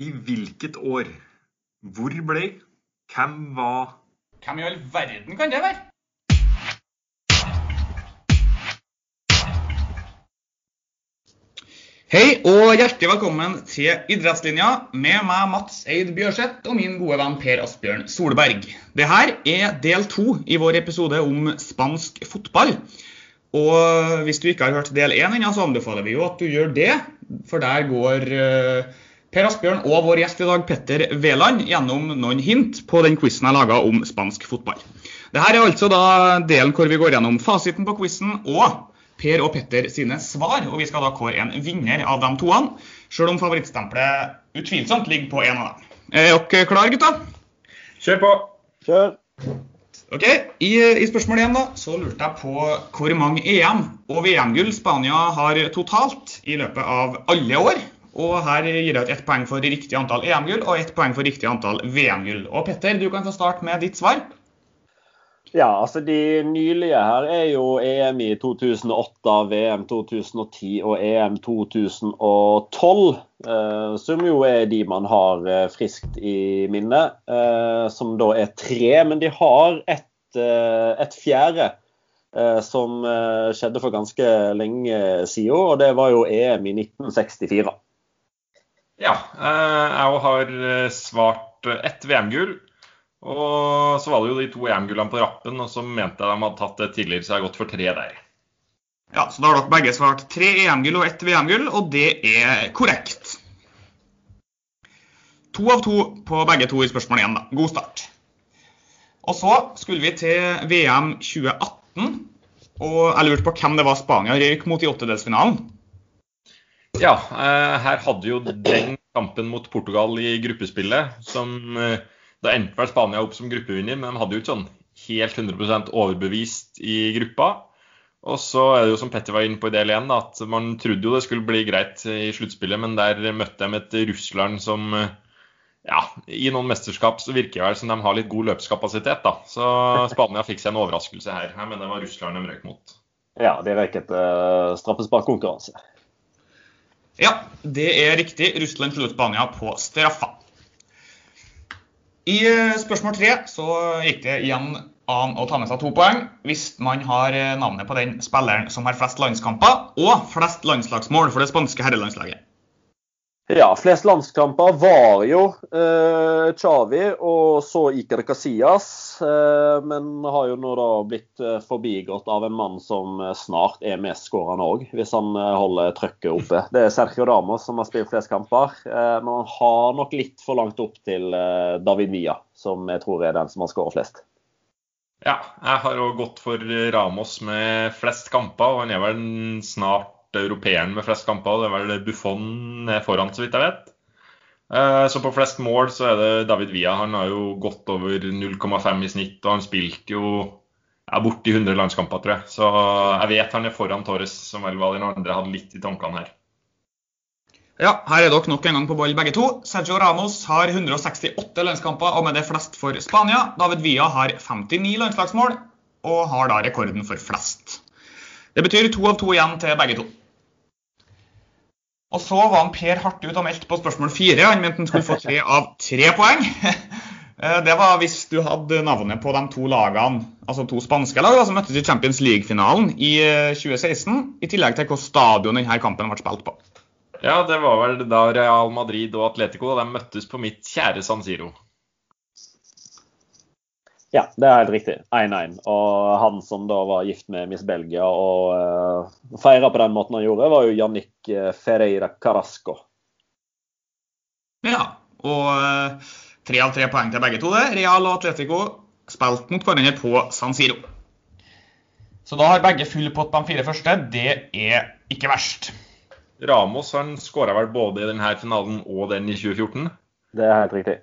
I hvilket år? Hvor ble? Hvem var? Hvem i all verden kan det være? Hei og hjertelig velkommen til Idrettslinja med meg Mats Eid Bjørseth og min gode venn Per Asbjørn Solberg. Dette er del to i vår episode om spansk fotball. Og hvis du ikke har hørt del én ennå, så anbefaler vi jo at du gjør det. For der går eh, Per Asbjørn og vår gjest i dag, Petter Veland, gjennom noen hint på den quizen jeg laga om spansk fotball. Dette er altså da delen hvor vi går gjennom fasiten på quizen og Per og Petter sine svar, og vi skal da kåre en vinner av de toene. Selv om favorittstempelet utvilsomt ligger på en av dem. Er dere klare, gutta? Kjør på! Kjør. Ok, I, I spørsmål 1 da, så lurte jeg på hvor mange EM- og VM-gull Spania har totalt i løpet av alle år. Og her gir jeg ut ett poeng for riktig antall EM-gull og ett poeng for riktig antall VM-gull. Og Petter, du kan få starte med ditt svar. Ja, altså De nylige her er jo EM i 2008, VM 2010 og EM 2012. Eh, som jo er de man har eh, friskt i minne. Eh, som da er tre. Men de har et, et fjerde som skjedde for ganske lenge siden. Og det var jo EM i 1964. Ja, eh, jeg har eh, svart eh, ett VM-gull. Og så var det jo de to EM-gullene på rappen, og så mente jeg de hadde tatt det tidligere, så jeg har gått for tre der. Ja, så Da har dere begge svart tre EM-gull og ett VM-gull, og det er korrekt. To av to på begge to i spørsmål én, Da. God start. Og så skulle vi til VM 2018, og jeg lurte på hvem det var Spania røyk mot i åttedelsfinalen. Ja, eh, her hadde jo den kampen mot Portugal i gruppespillet, som Det da endte vel Spania opp som gruppevinner, men de hadde jo ikke sånn helt 100% overbevist i gruppa. Og så er det jo som Petter var inne på i del 1, at man trodde jo det skulle bli greit i sluttspillet, men der møtte de et Russland som eh, ja, i noen mesterskap så virker det vel som de har litt god løpskapasitet, da. Så Spania fikk seg en overraskelse her. Jeg mener det var Russland de røk mot. Ja, de røyk etter straffesparkkonkurranse. Ja, det er riktig. Russland slo ut Spania på straffa. I eh, spørsmål tre så gikk det igjen an å ta med seg to poeng hvis man har eh, navnet på den spilleren som har flest landskamper og flest landslagsmål for det spanske herrelandslaget. Ja, flest landskamper var jo eh, Xavi og så Iker Casillas. Eh, men har jo nå da blitt eh, forbigått av en mann som eh, snart er mestskårende òg, hvis han eh, holder trøkket oppe. Det er Sergio Damos som har spilt flest kamper. Eh, men han har nok litt for langt opp til David Villa, som jeg tror er den som har skåret flest. Ja, jeg har òg gått for Ramos med flest kamper, og han er vel snart europeeren med flest kamper. Det er vel Buffon foran, så vidt jeg vet. Eh, Så på flest mål så er det David Villa. Han har jo gått over 0,5 i snitt, og han spilte jo er borti 100 landskamper, tror jeg. Så jeg vet han er foran Torres, som vel var den andre hadde litt i tankene her. Ja, her er dere nok en gang på ball begge to. Sergio Ramos har 168 landskamper og med det flest for Spania. David Villa har 59 landslagsmål og har da rekorden for flest. Det betyr to av to igjen til begge to. Og så var han Per hardt ut og meldt på spørsmål fire. Han mente han skulle få tre av tre poeng. Eh, Det var hvis du hadde navnet på de to lagene, altså to spanske lag som møttes i Champions League-finalen i eh, 2016, i tillegg til hvilket stadion denne kampen ble spilt på. Ja, det var vel da Real Madrid og Atletico de møttes på mitt kjære San Siro. Ja, det er helt riktig. 1-1. Og han som da var gift med Miss Belgia og uh, feira på den måten han gjorde, var jo Jannik eh, Ferreira Carasco. Ja, og eh, tre av tre poeng til begge to. det. Real og Atletico spilte mot hverandre på San Siro. Så da har begge full pott på de fire første. Det er ikke verst. Ramos han skåra vel både i denne finalen og den i 2014. Det er helt riktig.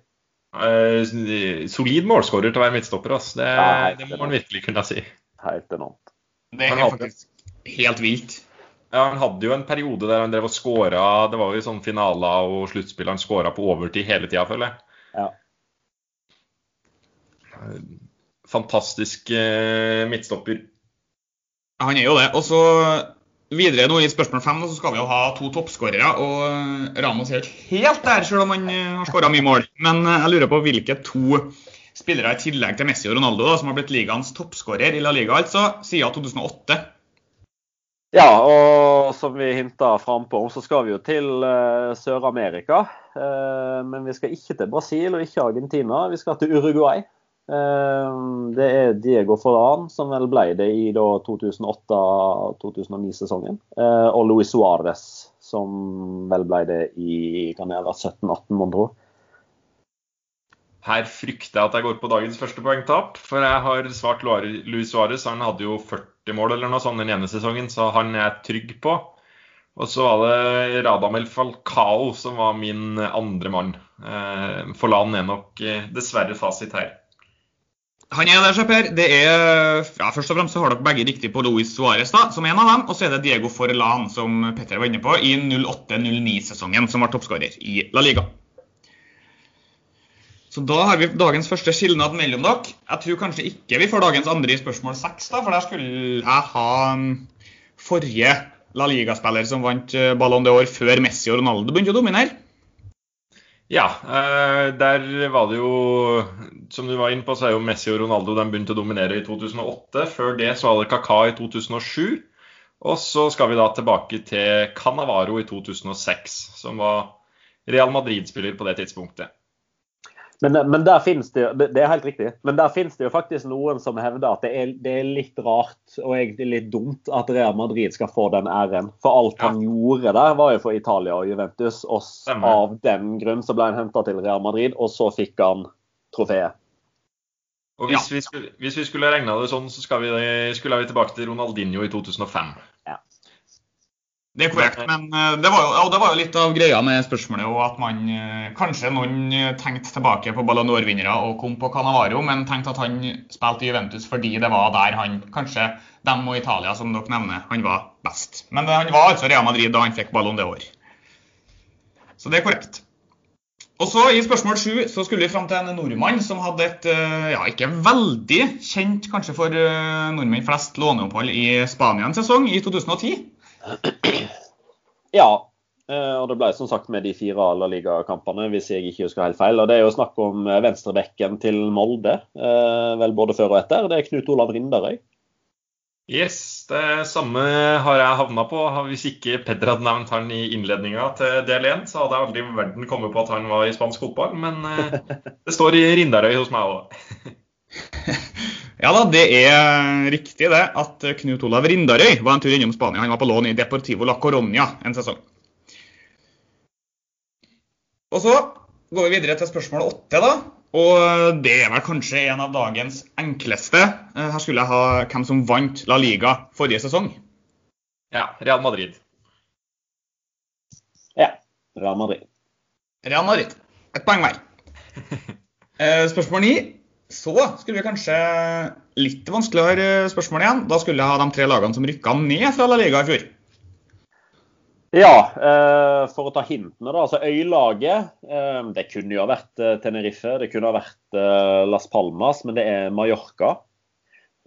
Eh, solid målskårer til å være midtstopper. Altså. Det, det må man virkelig kunne si. Helt enormt. Det er faktisk helt vilt. Ja, Han hadde jo en periode der han drev og skåra Det var jo i sånn finaler og sluttspill han skåra på overtid hele tida, føler jeg. Ja. Fantastisk eh, midtstopper. Han er jo det. Og så videre nå i spørsmål fem så skal vi jo ha to toppskårere. og Ramos er ikke helt der, selv om han eh, har skåra mye mål. Men eh, jeg lurer på hvilke to spillere i tillegg til Messi og Ronaldo da, som har blitt ligaens toppskårer i La Liga altså, siden 2008. Ja, og som vi hinta frampå, så skal vi jo til Sør-Amerika. Men vi skal ikke til Brasil og ikke Argentina. Vi skal til Uruguay. Uh, det er Diego Forlan, som vel ble det i 2008-2009-sesongen. og Luis Suárez, som vel ble det i kan 17-18, mon tro. Her frykter jeg at jeg går på dagens første poengtap, for jeg har svart Luis Suárez. Han hadde jo 40 mål eller noe sånt den ene sesongen, så han er jeg trygg på. Og så var det Radamel Falcao som var min andre mann. Eh, Forlan er nok eh, dessverre fasit her. Han er der, Per. Det er, ja, først og fremst så har dere begge riktig på Luis Suárez som en av dem. Og så er det Diego Forlan, som Petter var inne på, i 08-09-sesongen, som var toppskårer i La Liga. Så da har vi dagens første skilnad mellom dere. Jeg tror kanskje ikke vi får dagens andre i spørsmål seks, for der skulle jeg ha um, forrige La Liga-spiller som vant uh, Ballon d'Or før Messi og Ronaldo begynte å dominere. Ja, eh, der var det jo Som du var inne på, så er jo Messi og Ronaldo de begynte å dominere i 2008. Før det så var det Kaka i 2007. Og så skal vi da tilbake til Canavaro i 2006, som var Real Madrid-spiller på det tidspunktet. Men, men, der finnes det, det er helt riktig. Men der finnes det jo faktisk noen som hevder at det er, det er litt rart og egentlig litt dumt at Real Madrid skal få den æren. For alt han gjorde der, var jo for Italia og Juventus. Og av den grunn så ble han henta til Real Madrid, og så fikk han trofeet. Og hvis, ja. vi skulle, hvis vi skulle regna det sånn, så vi, skulle vi tilbake til Ronaldinho i 2005. Det er korrekt, men eh, det var, jo, det var jo litt av greia med spørsmålet og at man eh, Kanskje noen eh, tenkte tilbake på Ballon d'Or-vinnere og kom på Canavaro, men tenkte at han spilte i Juventus fordi det var der han Kanskje dem og Italia, som dere nevner, han var best. Men han var altså Real Madrid da han fikk Ballon d'Or. Så det er korrekt. Og så I spørsmål sju så skulle vi fram til en nordmann som hadde et ja, ikke veldig kjent kanskje for nordmenn flest låneopphold i Spania en sesong i 2010. Ja. Eh, og det ble som sagt med de fire La Liga-kampene, hvis jeg ikke husker helt feil. Og Det er jo snakk om eh, venstrebekken til Molde, eh, vel både før og etter. Det er Knut Olav Rinderøy. Yes, det samme har jeg havna på. Hvis ikke Peder hadde nevnt han i innledninga til del 1, så hadde jeg aldri i verden kommet på at han var i spansk fotball. Men det står i Rinderøy hos meg òg. Ja da, det er riktig det at Knut Olav Rindarøy var en tur innom Spania. Han var på lån i Deportivo la Coronia en sesong. Og så går vi videre til spørsmål åtte, da. Og det er vel kanskje en av dagens enkleste. Eh, her skulle jeg ha hvem som vant La Liga forrige sesong. Ja, Real Madrid. Ja, Real Madrid. Real Madrid. Et poeng hver. Eh, spørsmål ni. Så skulle vi kanskje litt vanskeligere spørsmål igjen. Da skulle jeg ha de tre lagene som rykka ned fra La Liga i fjor. Ja, eh, for å ta hintene, da. Altså Øylaget. Eh, det kunne jo ha vært eh, Tenerife, det kunne ha vært Las Palmas, men det er Mallorca.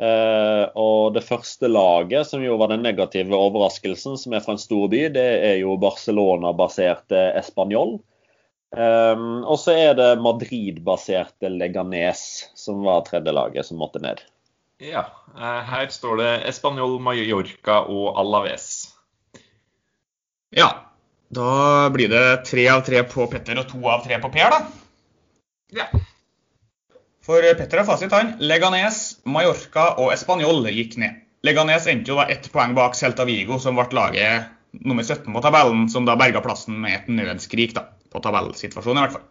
Og det første laget, som jo var den negative overraskelsen, som er fra en stor by, det er jo Barcelona-baserte Español. Um, og så er det Madrid-baserte Leganes som var tredjelaget som måtte ned. Ja, eh, her står det Español, Mallorca og Alaves. Ja, da blir det tre av tre på Petter og to av tre på Per, da. Ja. For Petter har fasit, han. Leganes, Mallorca og Español gikk ned. Leganes endte jo da ett poeng bak Celta Vigo, som ble laget nummer 17 på tabellen, som da berga plassen med et nødskrik. da på tabellsituasjonen, i hvert fall.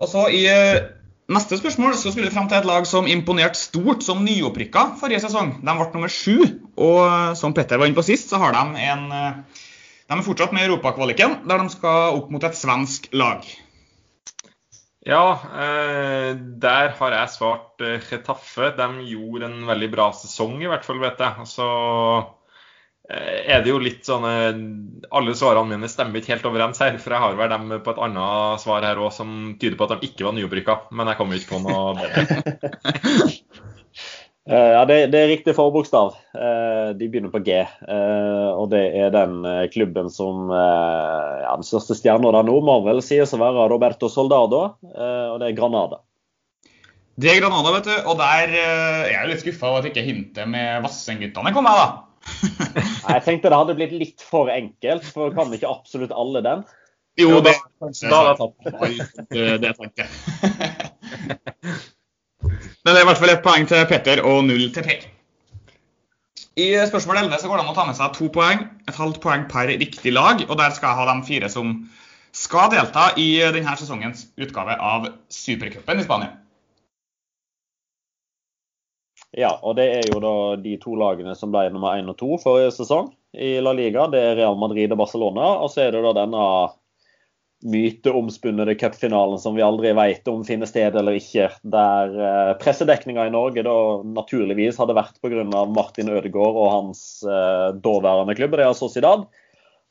Og så I eh, neste spørsmål så skulle vi frem til et lag som imponerte stort som nyopprykka forrige sesong. De ble nummer sju. Og eh, som Petter var inne på sist, så har de en eh, De er fortsatt med i europakvaliken, der de skal opp mot et svensk lag. Ja, der har jeg svart Chetaffe. De gjorde en veldig bra sesong, i hvert fall, vet jeg. Så Eh, er det jo litt sånn Alle svarene mine stemmer ikke helt overens her. For jeg har vel dem på et annet svar her òg som tyder på at de ikke var nyopprykka. Men jeg kommer ikke på noe bedre. Eh, ja, det, det, er riktig forbokstav. Eh, de begynner på G. Eh, og det er den klubben som ja, Den største stjerna der nå må vel sies å være Roberto Soldado, og det er Granada. Det er Granada, vet du. Og der er jeg litt skuffa over at ikke hintet med Vassendguttene kom jeg, da. jeg tenkte det hadde blitt litt for enkelt, for kan ikke absolutt alle den? Jo, det, da hadde jeg tatt det, det tenkte jeg. Men det er i hvert fall ett poeng til Petter og null til Per. I spørsmål 11 så går det an å ta med seg to poeng, et halvt poeng per riktig lag. og Der skal jeg ha de fire som skal delta i denne sesongens utgave av Supercupen i Spania. Ja, og det er jo da de to lagene som ble nummer én og to forrige sesong i La Liga. Det er Real Madrid og Barcelona. Og så er det da denne myteomspunnede cupfinalen som vi aldri vet om finner sted eller ikke. Der eh, pressedekninga i Norge da naturligvis hadde vært pga. Martin Ødegaard og hans eh, daværende klubb, Real Sociedad,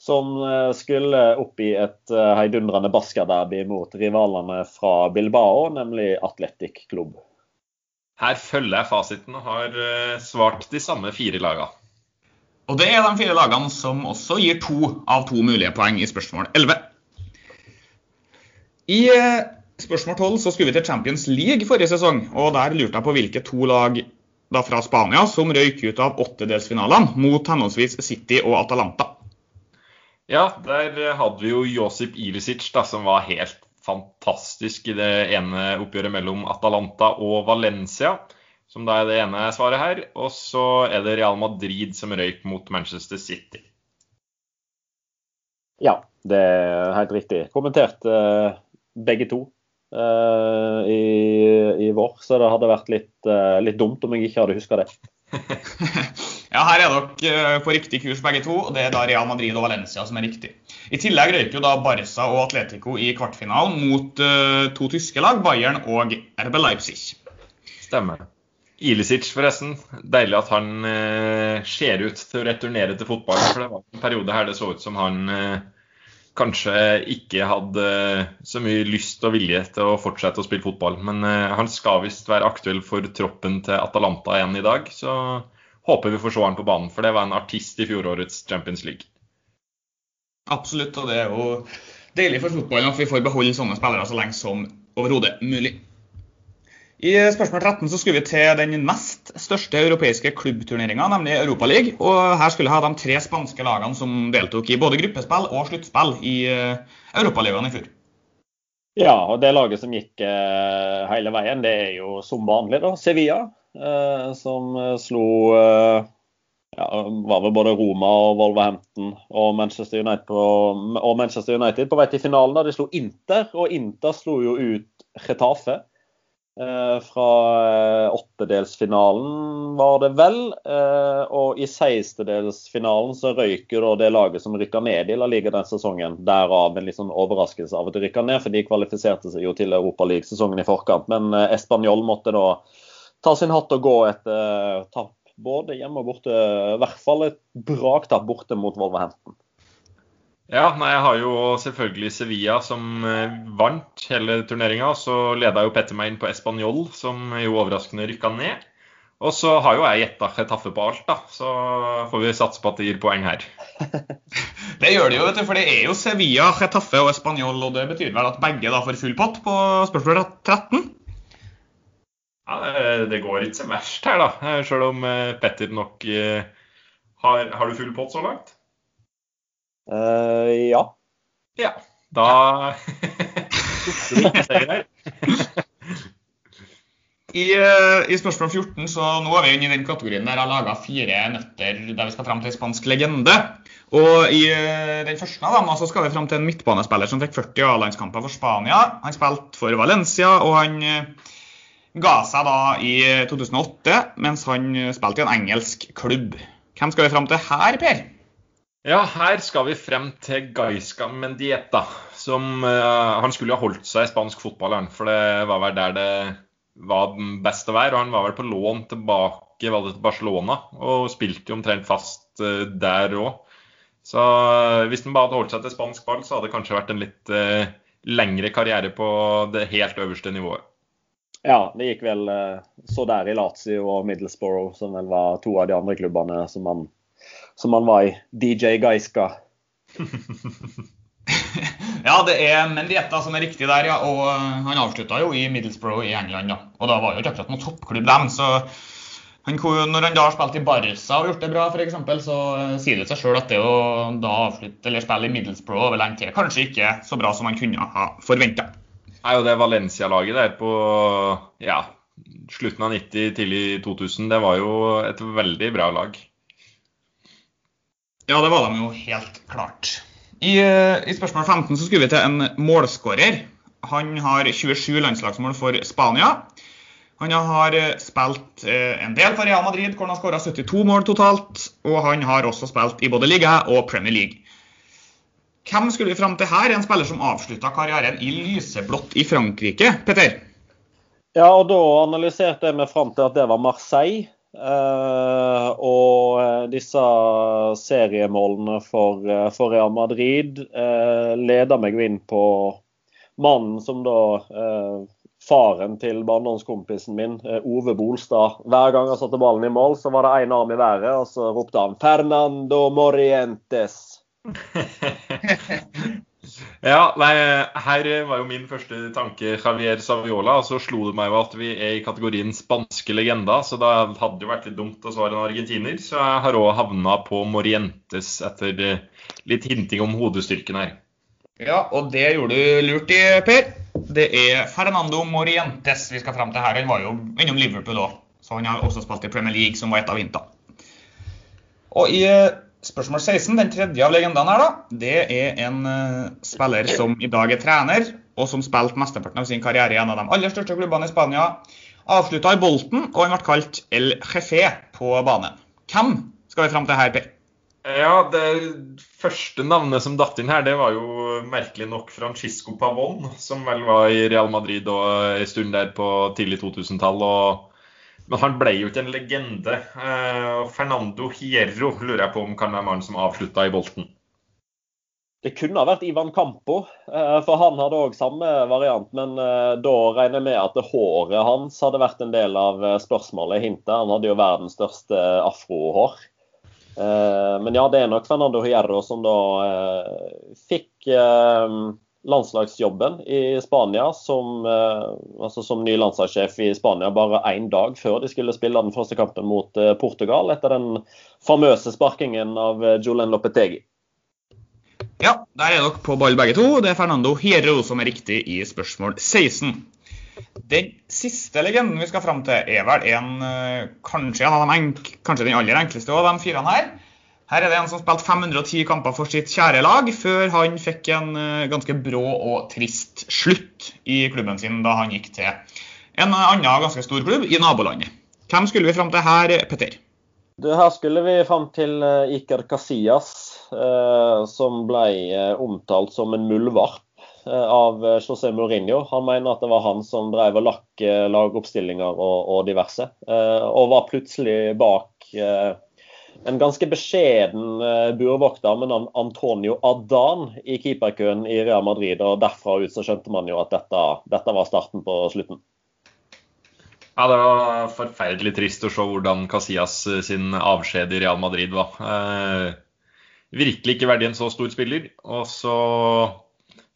som eh, skulle opp i et heidundrende Baska-derby mot rivalene fra Bilbao, nemlig Atletic Klubb. Her følger jeg fasiten og har eh, svart de samme fire lagene. Og det er de fire lagene som også gir to av to mulige poeng i spørsmål 11. I eh, spørsmål 12 så skulle vi til Champions League forrige sesong. og Der lurte jeg på hvilke to lag da fra Spania som røyk ut av åttedelsfinalene mot henholdsvis City og Atalanta. Ja, der hadde vi jo Josip Ivisic da, som var helt fantastisk i det ene oppgjøret mellom Atalanta og Valencia. Som da er det ene svaret her. Og så er det Real Madrid som røyk mot Manchester City. Ja, det er helt riktig. Kommentert eh, begge to eh, i, i, vår. Så det hadde vært litt, eh, litt dumt om jeg ikke hadde huska det. ja, her er dere eh, på riktig kurs begge to. og Det er da Real Madrid og Valencia som er riktig. I tillegg røyker jo da Barca og Atletico i kvartfinalen mot uh, to tyske lag, Bayern og RB Leipzig. Stemmer. Ilicic, forresten. Deilig at han uh, ser ut til å returnere til fotballen. For det var en periode her det så ut som han uh, kanskje ikke hadde så mye lyst og vilje til å fortsette å spille fotball. Men uh, han skal visst være aktuell for troppen til Atalanta igjen i dag. Så håper vi får se han på banen, for det var en artist i fjorårets Champions League. Absolutt, og det er jo deilig for fotballen at vi får beholde sånne spillere så lenge som overhodet mulig. I spørsmål 13 så skulle vi til den nest største europeiske klubbturneringa, nemlig Europaligaen. Og her skulle jeg ha de tre spanske lagene som deltok i både gruppespill og sluttspill i uh, Europaligaen i fjor. Ja, og det laget som gikk uh, hele veien, det er jo som vanlig da, Sevilla. Uh, som slo ja, var vel både Roma og Wolverhampton og Manchester United på, og Manchester United på vei til finalen. da De slo Inter, og Inter slo jo ut Retafe. Eh, fra eh, åttedelsfinalen, var det vel. Eh, og i sekstedelsfinalen så røyker da det laget som rykka ned i La Liga den sesongen. Derav en litt sånn overraskelse av at de rykka ned, for de kvalifiserte seg jo til Europaligasesongen i forkant. Men Español måtte da ta sin hatt og gå etter tap både hjemme og borte. I hvert fall et braktap borte mot Wolverhampton. Ja, nei, jeg har jo selvfølgelig Sevilla som eh, vant hele turneringa. Så leda jo Petter meg inn på Español, som jo overraskende rykka ned. Og så har jo jeg gjetta Chetaffe på alt, da. Så får vi satse på at det gir poeng her. det gjør det jo, vet du, for det er jo Sevilla, Chetaffe og Español. Og det betyr vel at begge da får full pott på spørsmål 13? Ja, det går ikke så verst her, da. Sjøl om eh, Petter nok eh, har, har du full pott så langt? Uh, ja. Ja. Da I, I, spørsmål 14 så nå er vi inne i den kategorien der jeg har laga fire nøtter der vi skal fram til spansk legende. Og I den første av dem så skal vi fram til en midtbanespiller som fikk 40 A-landskamper for Spania. Han spilte for Valencia, og han ga seg da i 2008 mens han spilte i en engelsk klubb. Hvem skal vi fram til her, Per? Ja, her skal vi frem til Gaisca Mendieta. Som uh, Han skulle ha holdt seg i spansk fotball, for det var vel der det var best å være. Og han var vel på lån tilbake var det til Barcelona og spilte jo omtrent fast uh, der òg. Så uh, hvis han bare hadde holdt seg til spansk ball, så hadde det kanskje vært en litt lengre karriere på det helt øverste nivået. Ja, det gikk vel så der i Lazio og Middlesbrough, som vel var to av de andre klubbene som han, som han var i. DJ Gaiska. ja, det er Mendieta som er riktig der, ja. Og han avslutta jo i Middlesbrough i England, da. Og da var jo ikke akkurat noen toppklubb, dem. Så han, når han da har spilt i Barca og gjort det bra, f.eks., så sier det seg sjøl at det å da avslutte eller spille i Middlesbrough over lenge til, kanskje ikke så bra som han kunne ha forventa. Nei, og det Valencia-laget der på ja, slutten av 90, tidlig 2000, det var jo et veldig bra lag. Ja, det var de jo helt klart. I, eh, I, spørsmål 15 så skulle vi til en målskårer. Han har 27 landslagsmål for Spania. Han har eh, spilt eh, en del for Real Madrid, hvor han har skåra 72 mål totalt. Og han har også spilt i både liga og Premier League. Hvem skulle vi fram til her? En spiller som avslutta karrieren i lyseblått i Frankrike, Petter? Ja, og da analyserte jeg meg fram til at det var Marseille. Uh, og eh, disse seriemålene for, uh, for Real Madrid uh, leder meg inn på mannen som da Faren til barndomskompisen min, Ove Bolstad. Hver gang han satte ballen i mål, så var det én arm i været, og så ropte han 'Fernando Morientes'. Ja, nei, her var jo min første tanke Javier Saviola. Og så slo det meg jo at vi er i kategorien spanske legender, så da hadde det vært litt dumt å svare en argentiner. Så jeg har òg havna på Morientes etter litt hinting om hodestyrken her. Ja, og det gjorde du lurt i, Per. Det er Fernando Morientes vi skal fram til her. Han var jo innom Liverpool òg, så han har også spilt i Premier League, som var et av vinterne. Og i eh, Spørsmål 16, den tredje av legendene her, da, det er en uh, spiller som i dag er trener, og som spilte mesteparten av sin karriere i en av de aller største klubbene i Spania. Avslutta i Bolten, og han ble kalt El Jefe på banen. Hvem skal vi fram til her, Per? Ja, Det første navnet som datt inn her, det var jo merkelig nok Francisco Pavon, som vel var i Real Madrid en stund der på tidlig 2000-tall. og men han ble jo ikke en legende. Uh, Fernando Hierro lurer jeg på om kan være mannen som avslutta i Bolten. Det kunne ha vært Ivan Campo, uh, for han hadde òg samme variant. Men uh, da regner jeg med at håret hans hadde vært en del av spørsmålet. Hintet. Han hadde jo verdens største afrohår. Men ja, det er nok Fernando Hierro som da fikk landslagsjobben i Spania som, eh, altså som ny landslagssjef i Spania bare én dag før de skulle spille den første kampen mot eh, Portugal, etter den famøse sparkingen av eh, Julen Lopetegi. Ja, der er dere på ball begge to. Det er Fernando Hierro som er riktig i spørsmål 16. Den siste legenden vi skal fram til, er vel en kanskje, en av de kanskje den aller enkleste av de fire her. Her er det en som spilte 510 kamper for sitt kjære lag, før han fikk en eh, ganske brå og trist slutt i klubben sin da han gikk til en annen ganske stor klubb i nabolandet. Hvem skulle vi fram til her, Petter? Du, her skulle vi fram til eh, Iker Casillas, eh, som ble omtalt som en muldvarp av José Mourinho. Han mener at det var han som drev og lakk lagoppstillinger og, og diverse, og var plutselig bak en ganske beskjeden uh, burvokter med navn Antonio Adan i keeperkøen i Real Madrid. og Derfra ut så skjønte man jo at dette, dette var starten på slutten. Ja, Det var forferdelig trist å se hvordan Casillas eh, sin avskjed i Real Madrid var. Eh, virkelig ikke verdig en så stor spiller. Og så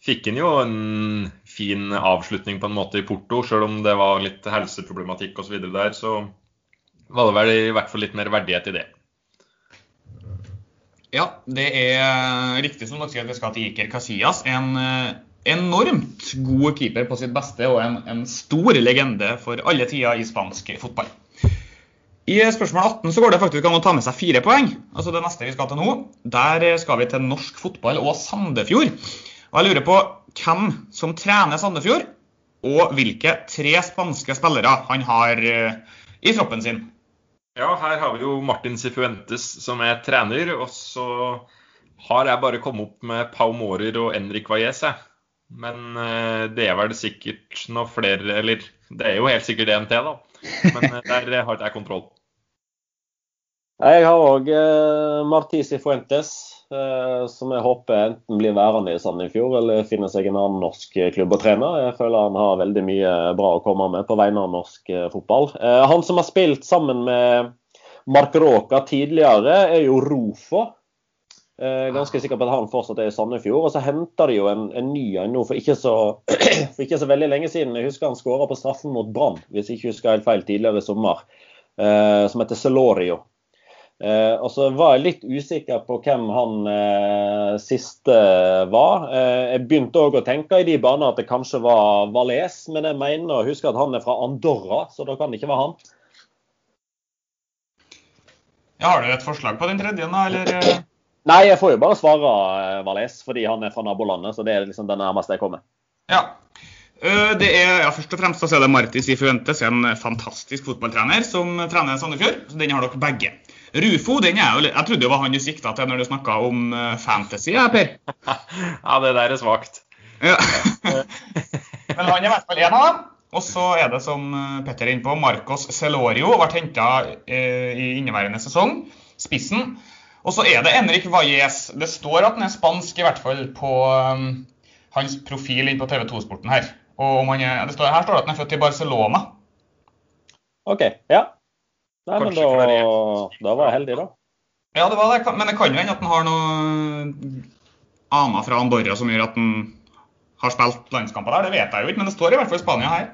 fikk han jo en fin avslutning på en måte i Porto, sjøl om det var litt helseproblematikk osv. der. Så var det vel i hvert fall litt mer verdighet i det. Ja, det er riktig som dere sier at vi skal til Iker Casillas. En eh, enormt god keeper på sitt beste og en, en stor legende for alle tider i spansk fotball. I spørsmål 18 så går det faktisk an å ta med seg fire poeng. Altså det neste vi skal til nå. Der skal vi til norsk fotball og Sandefjord. Og jeg lurer på hvem som trener Sandefjord, og hvilke tre spanske spillere han har eh, i troppen sin. Ja, her har vi jo Martin Sifuentes som er trener. Og så har jeg bare kommet opp med Pau Mårer og Enrik Valles, Men uh, det er vel sikkert noe flere Eller det er jo helt sikkert DNT, da. Men uh, der har ikke jeg kontroll. Jeg har òg Martin Marti Sifuentes. Eh, som jeg håper enten blir værende i Sandefjord eller finner seg en annen norsk klubb å trene. Jeg føler han har veldig mye bra å komme med på vegne av norsk fotball. Han som har spilt sammen med Mark Råka tidligere, er jo Rofo. Ganske sikker på at han fortsatt er i Sandefjord. Og så henter de jo en, en ny en nå for ikke, så, for ikke, så, veldig lenge siden. Jeg husker han skåra på straffen mot Brann, hvis jeg ikke husker helt feil, tidligere i sommer. Som heter Celorio. Eh, og så var jeg litt usikker på hvem han eh, siste var. Eh, jeg begynte òg å tenke i de baner at det kanskje var Valais, men jeg mener å huske at han er fra Andorra, så da kan det ikke være han. Ja, har du et forslag på den tredje, da, eller? Eh? Nei, jeg får jo bare svare Valais, fordi han er fra nabolandet. Så det er liksom det nærmeste jeg kommer. Ja. Det er, ja, Først og fremst så er det Martis Ifuentes, en fantastisk fotballtrener som trener Sandefjord. så Den har dere begge. Rufo, den er jo Jeg trodde det var han du sikta til når du snakka om uh, fantasy, ja, Per? ja, det der er svakt. Ja. Men han er i hvert fall én av dem. Og så er det, som eh, Petter er inne på, Marcos Celorio ble henta eh, i inneværende sesong. Spissen. Og så er det Enrik Valles. Det står at han er spansk, i hvert fall på um, hans profil inn på TV 2-sporten her. Og er, står, her står det at han er født i Barcelona. OK. Ja. Nei, men da, da, var jeg heldig, da. Ja, det var det. Men det kan jo hende at han har noe aner fra Andorra som gjør at han har spilt landskamper der. Det vet jeg jo ikke, men det står i hvert fall Spania her.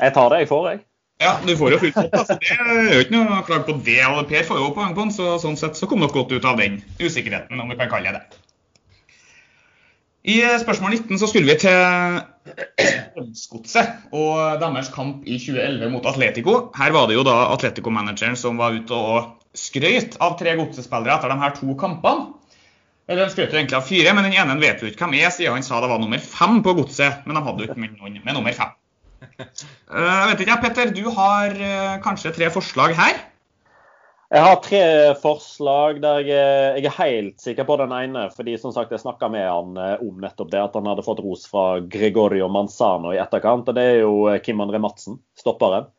Jeg tar det jeg får, jeg. Ja, du får jo fullt opp. Altså. Det er jo ikke noe klag på det. og Per får jo poeng på den, så sånn sett så kom dere godt ut av den usikkerheten, om vi kan kalle det det. I spørsmål 19 så skulle vi til Strømsgodset og deres kamp i 2011 mot Atletico. Her var det jo da Atletico-manageren som var ute og skrøyt av tre godsespillere etter de her to kampene. Eller De skrøt egentlig av fire, men den ene vet jo ikke hvem er, siden han sa det var nummer fem på godset. Men de hadde jo ikke noen med nummer fem. Eh, jeg vet ikke, Petter, du har eh, kanskje tre forslag her? Jeg har tre forslag der jeg, jeg, er helt sikker på den ene. fordi som sagt, Jeg snakka med han eh, om nettopp det, at han hadde fått ros fra Gregorio Manzano i etterkant. og Det er jo eh, Kim André Madsen, stopperen.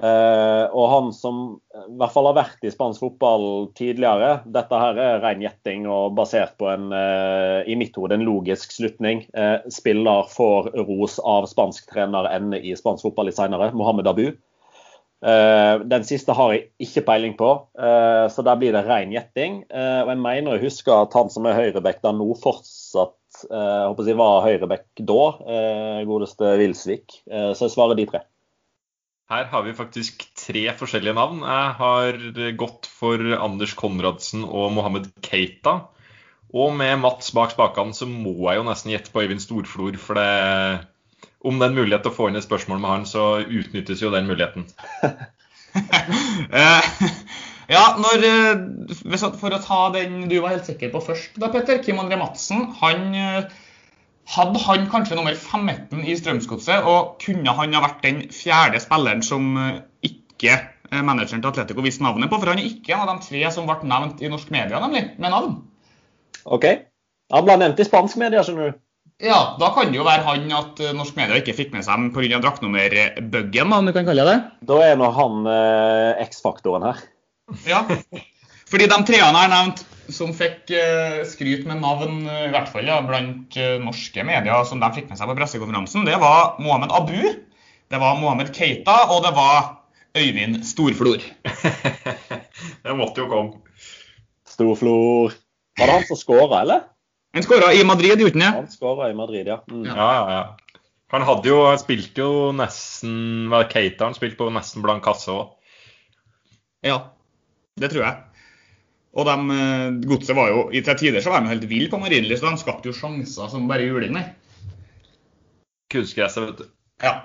Eh, og han som i hvert fall har vært i spansk fotball tidligere. Dette her er ren gjetting og basert på en eh, i mitt hode en logisk slutning. Eh, spiller får ros av spansk trener ende i spansk fotball litt senere, Mohammed Abu. Uh, den siste har jeg ikke peiling på, uh, så der blir det ren gjetting. Uh, og jeg mener å huske at han som er høyreback der nå, fortsatt jeg håper jeg var høyreback da, godeste Wilsvik. så jeg svarer de tre. Her har vi faktisk tre forskjellige navn. Jeg har gått for Anders Konradsen og Mohammed Keita. Og med Mats bak spakene så må jeg jo nesten gjette på Øyvind Storflor, for det om det er en mulighet til å få inn et spørsmål med han, så utnyttes jo den muligheten. Eh, ja, når, eh, For å ta den du var helt sikker på først, da, Petter. Kim André Madsen. Han, eh, hadde han kanskje nummer 15 i Strømsgodset, og kunne han ha vært den fjerde spilleren som ikke manageren til Atletico visste navnet på? For han er ikke en av de tre som ble nevnt i norsk media, nemlig, med navn. OK. Han ble nevnt i spansk media, skjønner du. Ja, da kan det jo være han at eh, norsk media ikke fikk med seg pga. draktnummerbuggen, om du kan kalle det Da er nå han eh, X-faktoren her. Ja, fordi de treene jeg nevnt som fikk eh, skryt med navn, eh, i hvert fall ja, blant eh, norske medier, som de fikk med seg på pressekonferansen, det var Mohammed Abu, det var Mohammed Keita, og det var Øyvind Storflor. det måtte jo komme. Storflor. Var det han som skåra, eller? Han skåra i Madrid, gjorde han det? Han skåra i Madrid, ja. Mm. ja. Ja, ja. Han hadde jo, spilte jo nesten var Keita han spilte på nesten blank kasse òg. Ja, det tror jeg. Og de, eh, godset var jo i tider så var de helt ville på Marienlyst. De skapte jo sjanser som bare juling, nei. Kunstgresset, vet du. Ja,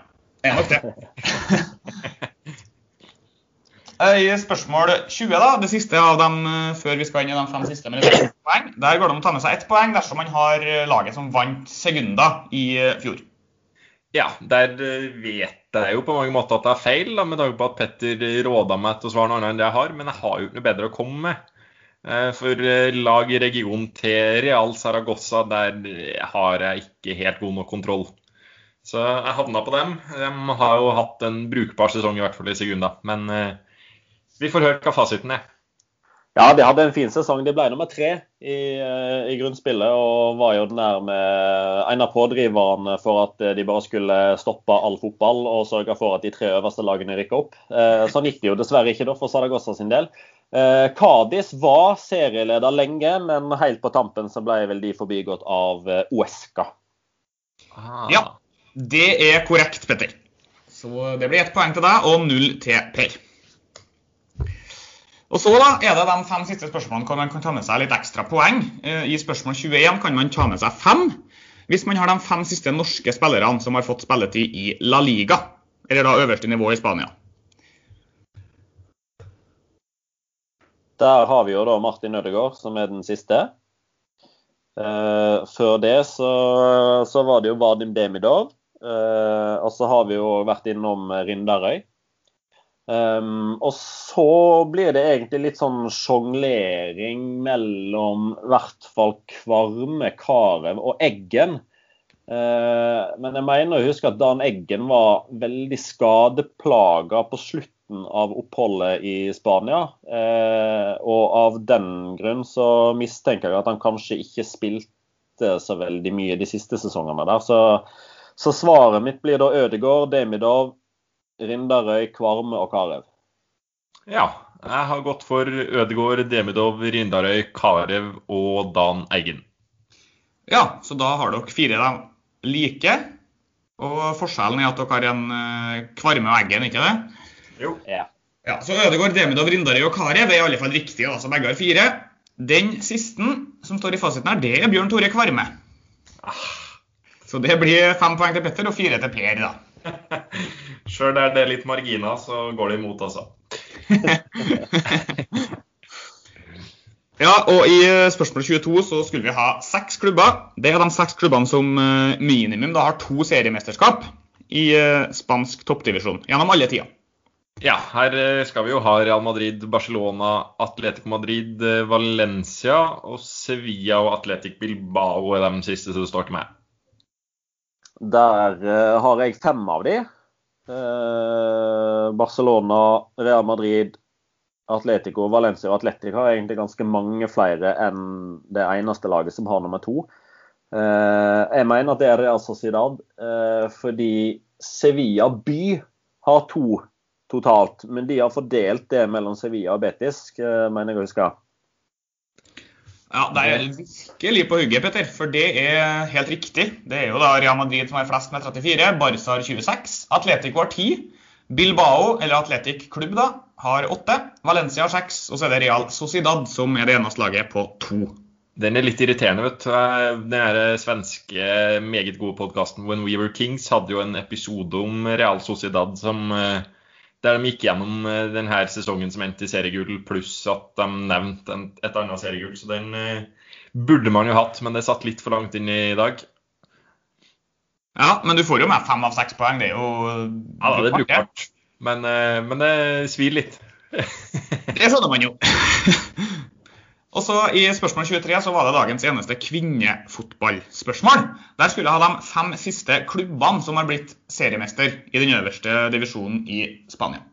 det er nok det. I spørsmål 20, da, det siste av dem eh, før vi skal inn i de fem siste med poeng, der går det om å ta med seg ett poeng dersom man har eh, laget som vant Segunda i eh, fjor. Ja, der vet jeg jo på mange måter at det er feil, da, med tanke på at Petter råda meg til å svare noe annet enn det jeg har. Men jeg har jo ikke noe bedre å komme med. For lag i regionen til Real Saragossa, der har jeg ikke helt god nok kontroll. Så jeg havna på dem. De har jo hatt en brukbar sesong, i hvert fall i Segunda. Men vi får høre hva fasiten er. Ja, de hadde en fin sesong. De ble nummer tre i, eh, i grunnspillet og var jo den der med en av pådriverne for at de bare skulle stoppe all fotball og sørge for at de tre øverste lagene rykka opp. Eh, sånn gikk det jo dessverre ikke da for Saragossa sin del. Eh, Cádiz var serieleder lenge, men helt på tampen så ble vel de forbigått av Uesca. Ah. Ja, det er korrekt, Petter. Så det blir ett poeng til deg og null til Per. Og så da er det de fem siste spørsmålene hvor man kan ta med seg litt ekstra poeng. Eh, I spørsmål 21 kan man ta med seg fem hvis man har de fem siste norske spillerne som har fått spilletid i La Liga, eller da øverste nivå i Spania. Der har vi jo da Martin Ødegaard, som er den siste. Uh, før det så, så, var det jo Vadim Demidov. Uh, og så har vi jo vært innom Rindarøy. Um, og så blir det egentlig litt sånn sjonglering mellom i hvert fall Kvarme, Karev og Eggen. Uh, men jeg mener å huske at Dan Eggen var veldig skadeplaga på slutten av oppholdet i Spania. Uh, og av den grunn så mistenker jeg at han kanskje ikke spilte så veldig mye de siste sesongene der. Så, så svaret mitt blir da Ødegård, Demidov, Rindarøy, Kvarme og Karev. Ja, jeg har gått for Ødegård, Demidov, Rindarøy, Karev og Dan Eggen. Ja, så da har dere fire da like. Og forskjellen er at dere har en uh, Kvarme og Eggen, ikke det? Jo. Ja. ja så Ødegård, Demidov, Rindarøy og Karev er i alle fall riktige, da, så begge har fire. Den siste som står i fasiten her, det er Bjørn Tore Kvarme. Ah. Så det blir fem poeng til Petter og fire til Per, da. Sjøl der det er litt marginer, så går det imot, altså. ja, og i eh, spørsmål 22 så skulle vi ha seks klubber. Det er de seks klubbene som eh, minimum da har to seriemesterskap i eh, spansk toppdivisjon gjennom alle tider. Ja, her skal vi jo ha Real Madrid, Barcelona, Atletico Madrid, Valencia og Sevilla og Atletic Bilbao er de siste som står til meg. Der uh, har jeg fem av de. Uh, Barcelona, Real Madrid, Atletico, Valencia og Atletica har egentlig ganske mange flere enn det eneste laget som har nummer to. Uh, jeg mener at det er Real Sociedad, fordi Sevilla by har to totalt. Men de har fordelt det mellom Sevilla og Betis, mener jeg å huske. Ja, Det er virkelig på hugget, Petter. For det er helt riktig. Det er jo da Real Madrid som har flest med 34. Barca har 26. Atletico har 10. Bilbao, eller Atletic klubb, da, har 8. Valencia har 6. Og så er det Real Sociedad som er det eneste laget på 2. Den er litt irriterende, vet du. Den svenske, meget gode podkasten When We Were Kings hadde jo en episode om Real Sociedad som eh, der de gikk gjennom eh, denne sesongen som endte i seriegull, pluss at de nevnte et annet seriegull. Så den eh, burde man jo hatt, men det satt litt for langt inn i dag. Ja, men du får jo med fem av seks poeng. Det er jo Ja, det er brukbart. Men, eh, men det svir litt. det skjønner man jo. Og så I spørsmål 23 så var det dagens eneste kvinnefotballspørsmål. Der skulle jeg ha de fem siste klubbene som har blitt seriemester i den øverste divisjonen i Spania.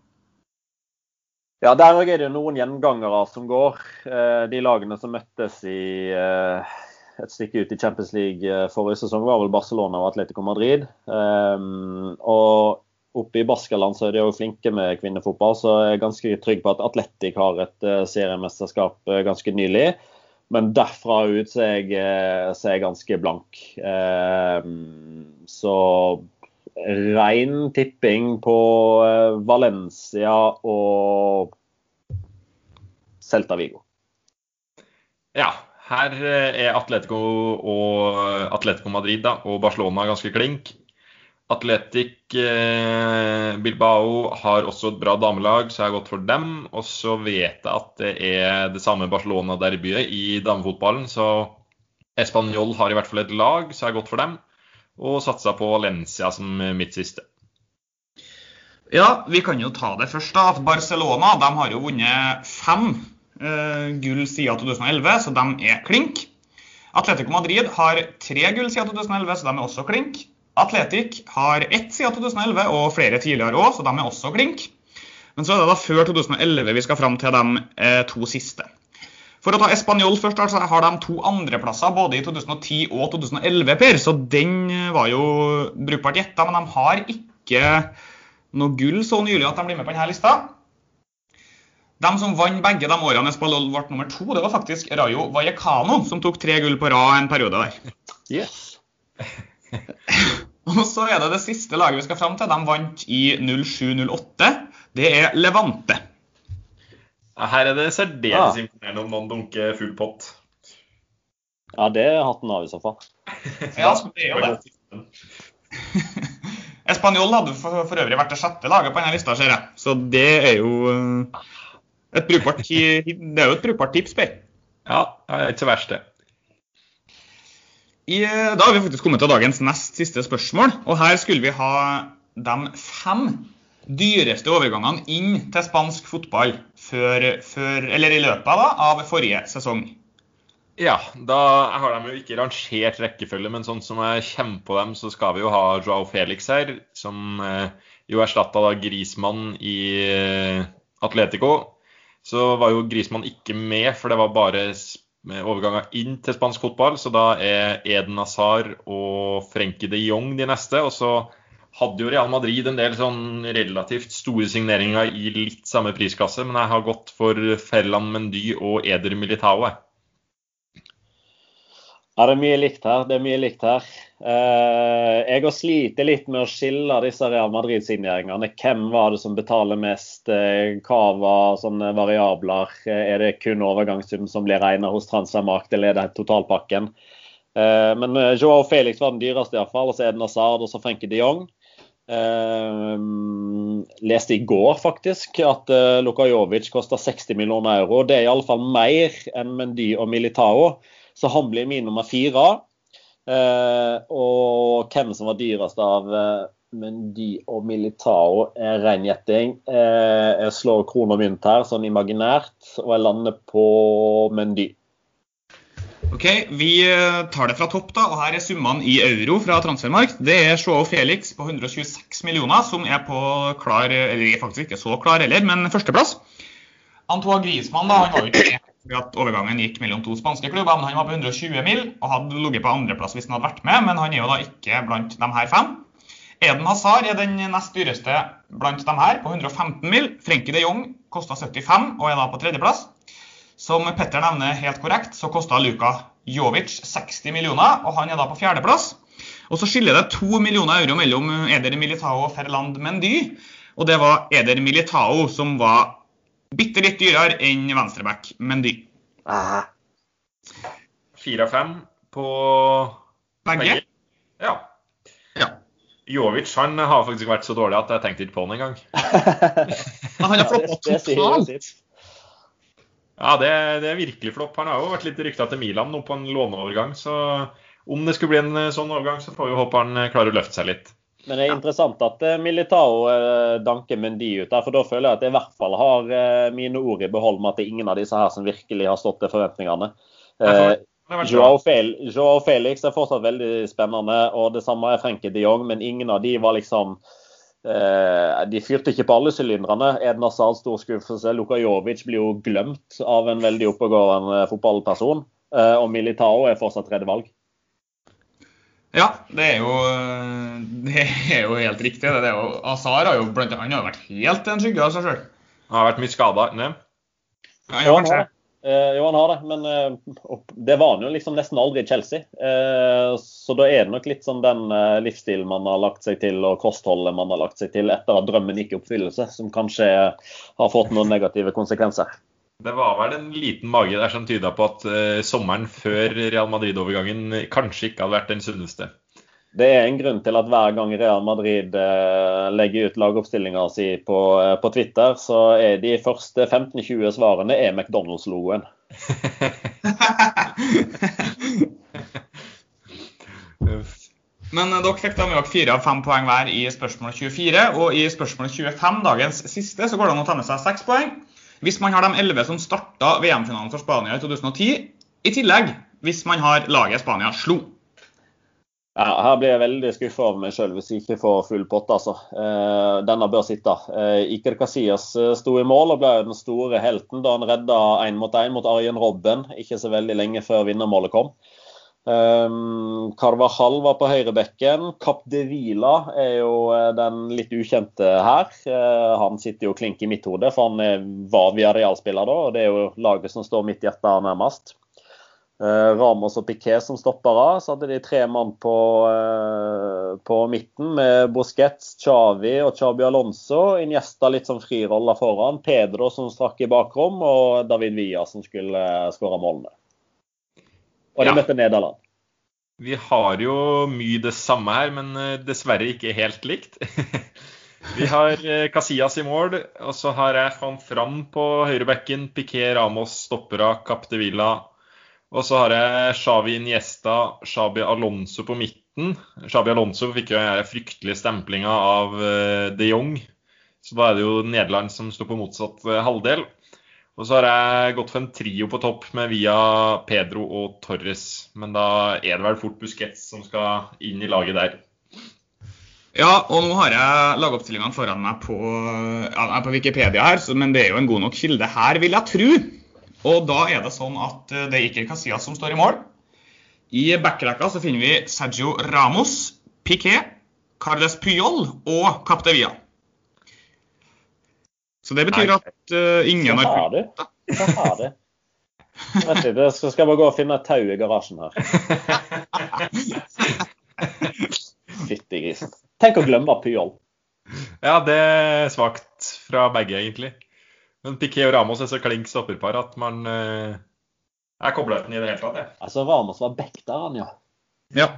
Ja, Der er det noen gjengangere som går. Eh, de lagene som møttes i eh, et stykke ut i Champions League eh, forrige sesong, var vel Barcelona og Atletico Madrid. Og oppe i Baskaland så er de òg flinke med kvinnefotball, så jeg er ganske trygg på at Atletic har et uh, seriemesterskap uh, ganske nylig. Men derfra ut så er jeg, uh, så er jeg ganske blank. så rein tipping på Valencia og Celta Vigo. Ja, her er Atletico og Atletico Madrid da, og Barcelona ganske klink. Atletic eh, Bilbao har også et bra damelag, så jeg har gått for dem. Og så vet jeg at det er det samme Barcelona-derbyet i damefotballen. Så Español har i hvert fall et lag, så jeg har gått for dem. Og satsa på Valencia som mitt siste. Ja, vi kan jo ta det først. da, at Barcelona de har jo vunnet fem eh, gull siden 2011, så de er klink. Atletico Madrid har tre gull siden 2011, så de er også klink. Atletic har ett siden 2011 og flere tidligere òg, så de er også klink. Men så er det da før 2011 vi skal fram til de eh, to siste. For å ta Español først, altså, har de to andreplasser både i 2010 og 2011, Per. Så den var jo brukbart gjetta, men de har ikke noe gull så nylig at de blir med på denne lista. De som vant begge de årene Espalol ble nummer to, det var faktisk Rayo Vallecano, som tok tre gull på rad en periode der. Yes. Og så er det det siste laget vi skal fram til. De vant i 07-08. Det er Levante. Her er det særdeles imponerende om noen dunker full pott. Ja, det er hatten av i så fall. Ja, det er jo det. Español hadde for, for, øvrig vært det sjette laget på denne lista, ser jeg. Så det er jo et brukbart, det er jo et brukbart tips, Per. Ja, det er ikke så verst, det. I, da har vi faktisk kommet til dagens nest siste spørsmål. Og her skulle vi ha de fem dyreste overgangene inn til spansk fotball før, før, eller i løpet da, av forrige sesong. Ja, da har de jo ikke rangert rekkefølge, men sånn som jeg kommer på dem, så skal vi jo ha Joao Felix her, som eh, jo erstatta Grismann i eh, Atletico så var jo Grismann ikke med, for det var bare overganger inn til spansk fotball. Så da er Eden Hazar og Frenkie de Jong de neste. Og så hadde jo Real Madrid en del sånn relativt store signeringer i litt samme prisklasse, men jeg har gått for Ferland Mendy og Eder Militao. Ja, det er mye likt her. Det er mye likt her. Eh, jeg har slitt litt med å skille disse Real Madrid-signeringene. Hvem var det som betaler mest? Eh, hva var sånne variabler? Eh, er det kun overgangssum som blir regna hos Transfermarkt, eller er det totalpakken? Men Joao Felix var den dyreste, iallfall. Og så det Nazard og så Frenkie de Jong. Uh, leste i går faktisk at uh, Lukajovic koster 60 millioner euro. Det er iallfall mer enn Mendy og Militao. Så han blir min nummer fire. Eh, og hvem som var dyrest av eh, Mendy og Militao er ren gjetting. Eh, jeg slår kron og mynt her, sånn imaginært, og jeg lander på Mendy. Ok, Vi tar det fra topp, da, og her er summene i euro fra transfermark. Det er Joao Felix på 126 millioner, som er på klar Eller er faktisk ikke så klar heller, men førsteplass. Antoine Griezmann da, han var jo ikke fordi at overgangen gikk mellom to spanske klubber. men Han var på 120 mil og hadde ligget på andreplass hvis han hadde vært med, men han er jo da ikke blant de her fem. Eden Hazar er den nest dyreste blant de her, på 115 mil. Frenkie de Jong kosta 75 og er da på tredjeplass. Som Petter nevner helt korrekt, så kosta Luka Jovic 60 millioner, og han er da på fjerdeplass. Og så skiller det to millioner euro mellom Eder Militao og Ferland Mendy. Og det var Eder Militao som var Bitte litt dyrere enn venstreback, Mendy. Ah. Fire av fem på begge. Ja. ja. Jovic han har faktisk vært så dårlig at jeg tenkte ikke på han engang. han har floppa totalt. Ja, det, det, er virkelig flopp. Han har jo vært litt rykta til Milan nå på en låneovergang. Så om det skulle bli en sånn overgang, så får vi håpe han klarer å løfte seg litt. Men det er interessant at eh, Militao eh, danker Mendy ut der, for da føler jeg at jeg i hvert fall har eh, mine ord i behold med at det er ingen av disse her som virkelig har stått til forventningene. Joao, Felix er fortsatt veldig spennende, og det samme er Frenkie de Jong, men ingen av de var liksom de fyrte ikke på alle sylinderne. Edna Hazard stor skuffelse. Luka Jovic blir jo glemt av en veldig oppegående fotballperson. Og Militao er fortsatt tredje valg. Ja, det er jo, det er jo helt riktig. Det er jo, Azar har jo blant annet har vært helt en skygge av seg sjøl. Han har vært mye skada? Ja, jo, han har det. Eh, jo, han har det, men eh, det var han jo liksom nesten aldri i Chelsea. Eh, så da er det nok litt sånn den eh, livsstilen man har lagt seg til, og kostholdet man har lagt seg til etter at drømmen gikk i oppfyllelse, som kanskje har fått noen negative konsekvenser. Det var vel en liten mage der som tyda på at uh, sommeren før Real Madrid-overgangen kanskje ikke hadde vært den sunneste. Det er en grunn til at hver gang Real Madrid uh, legger ut lagoppstillinga si på, uh, på, Twitter, så er de første 15-20 svarene er McDonald's-logoen. Men dere fikk da med fire av fem poeng hver i spørsmål 24. Og i spørsmål 25, dagens siste, så går det an å ta med seg seks poeng. Hvis man har de elleve som starta VM-finalen for Spania i 2010, i tillegg hvis man har laget Spania slo. Ja, Her blir jeg veldig skuffa over meg sjøl hvis jeg ikke får full pott. altså. Eh, denne bør sitte. Eh, Iker Casillas eh, sto i mål og ble den store helten da han redda én mot én mot Arjen Robben ikke så veldig lenge før vinnermålet kom. Um, Carvajal var på høyrebekken. Cap de Vila er jo eh, den litt ukjente her. Uh, han sitter jo klink i mitt hode, for han var via realspiller da. og Det er jo laget som står mitt hjerte nærmest. Eh, Ramos og Piquet som stoppere. Så hadde de tre mann på, eh, på midten med Busquets, Chavi og Chabi Alonso. Iniesta litt som friroller foran. Pedro som strakk i bakrom, og David Villa som skulle eh, skåre målene. Og de ja. møtte Nederland. Vi har jo mye det samme her, men dessverre ikke helt likt. Vi har Casillas i mål, og så har jeg Van Fram på høyrebekken. Piquet, Ramos, stoppera, Capdevilla, og så har jeg Xavi Iniesta, Shabi Alonso på midten. Shabi Alonso fikk jo den fryktelige stemplinga av eh, de Jong. Så da er det jo Nederland som står på motsatt eh, halvdel. Og så har jeg gått for en trio på topp med via Pedro og Torres. Men da er det vel fort Busquets som skal inn i laget der. Ja, og nå har jeg lagoppstillingene foran meg på, ja, på Wikipedia her, men det er jo en god nok kilde her, vil jeg tro. Og da er det sånn at eh, det er ikke Casillas som står i mål. I backrekka så finner vi Sergio Ramos, Piquet, Carles Puyol og Capdevia. Så det betyr at uh, ingen har fulgt Hva har du? Vent litt, så skal jeg bare gå og finne et tau i garasjen her. Fytti grisen. Tenk å glemme Pyol. Ja, det er svakt fra begge, egentlig. Men Piquet og Ramos er så klink stopperpar at man uh, er kobla uten i det hele tatt. Jeg. Altså, Ramos var back der, han, ja. Ja.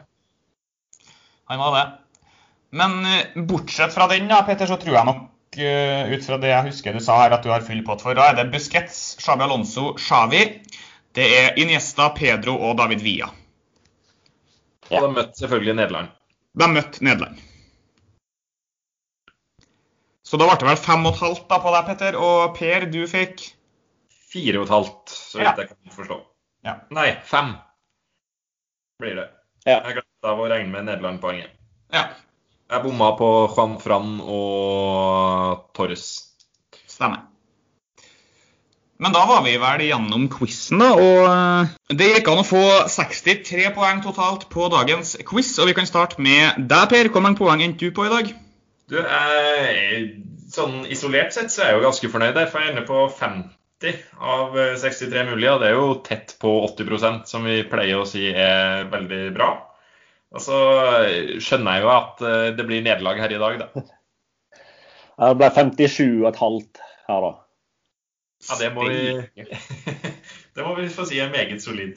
Han var det. Men eh, bortsett fra den, da, Peter, så tror jeg nok ut fra det jeg husker du sa her, at du har full pott for. Da er det Busquets, Xabi Alonso, Xavi. Det er Iniesta, Pedro og David Villa. Ja. Og de møtte selvfølgelig Nederland. De møtte Nederland. Så da ble det vel fem og et halvt da på deg, Petter. Og Per, du fikk Fire og et halvt, så vidt ja. jeg kan forstå. Ja. Nei, fem blir det. Ja. Jeg glemte å regne med Nederland-poenget. Ja. Jeg bomma på Juan Fran og Torres. Stemmer. Men da var vi vel gjennom quizen, da. Og eh, det gikk an å få 63 poeng totalt på dagens quiz. Og vi kan starte med deg, Per. Hvor mange poeng endte du på i dag? Du, jeg, sånn Isolert sett så er jeg jo ganske fornøyd der, for jeg ender på 50 av 63 mulige. Og det er jo tett på 80% som vi pleier å si er veldig bra. Og så skjønner jeg jo at eh, det blir nederlag her i dag, da. Det ble 57,5 her, da. Ja, det må vi Det må vi få si er meget solid.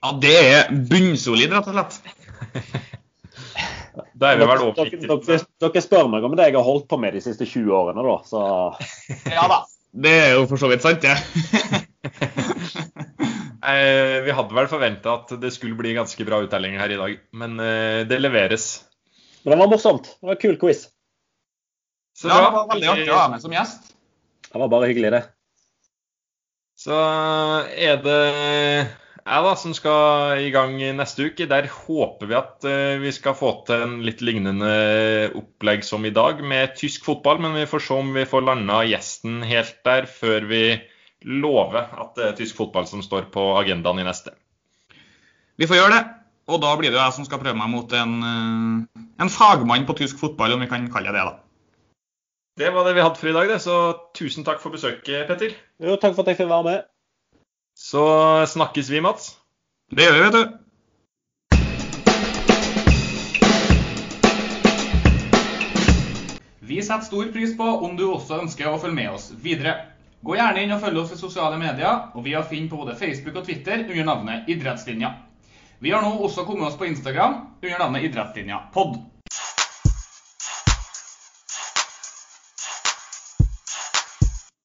Ja, det er bunnsolid, rett og slett. Da er vi vel dere, dere, dere, spør meg om det jeg har holdt på med de siste 20 årene, da. Så Ja da. Det er jo for så vidt sant, det. Eh, vi hadde vel forventa at det skulle bli ganske bra uttelling her i dag, men eh, det leveres. Men det var morsomt. Det var en kul quiz. Så ja, det var veldig artig å ha med som gjest. Det var bare hyggelig, det. Så er det jeg da, som skal i gang neste uke. Der håper vi at uh, vi skal få til en litt lignende opplegg som i dag, med tysk fotball. Men vi får se om vi får landa gjesten helt der før vi lover at det er tysk fotball som står på agendaen i neste. Vi får gjøre det. Og da blir det jo jeg som skal prøve meg mot en, uh, en fagmann på tysk fotball, om vi kan kalle det det. da. Det var det vi hadde for i dag, det. Så tusen takk for besøket, Petter. Jo, takk for at jeg fikk være med. Så snakkes vi, Mats. Det gjør vi, vet du. Vi setter stor pris på om du også ønsker å følge med oss videre. Gå gjerne inn og følg oss i sosiale medier, og vi har funnet på både Facebook og Twitter under navnet Idrettslinja. Vi har nå også kommet oss på Instagram under navnet Idrettslinja pod.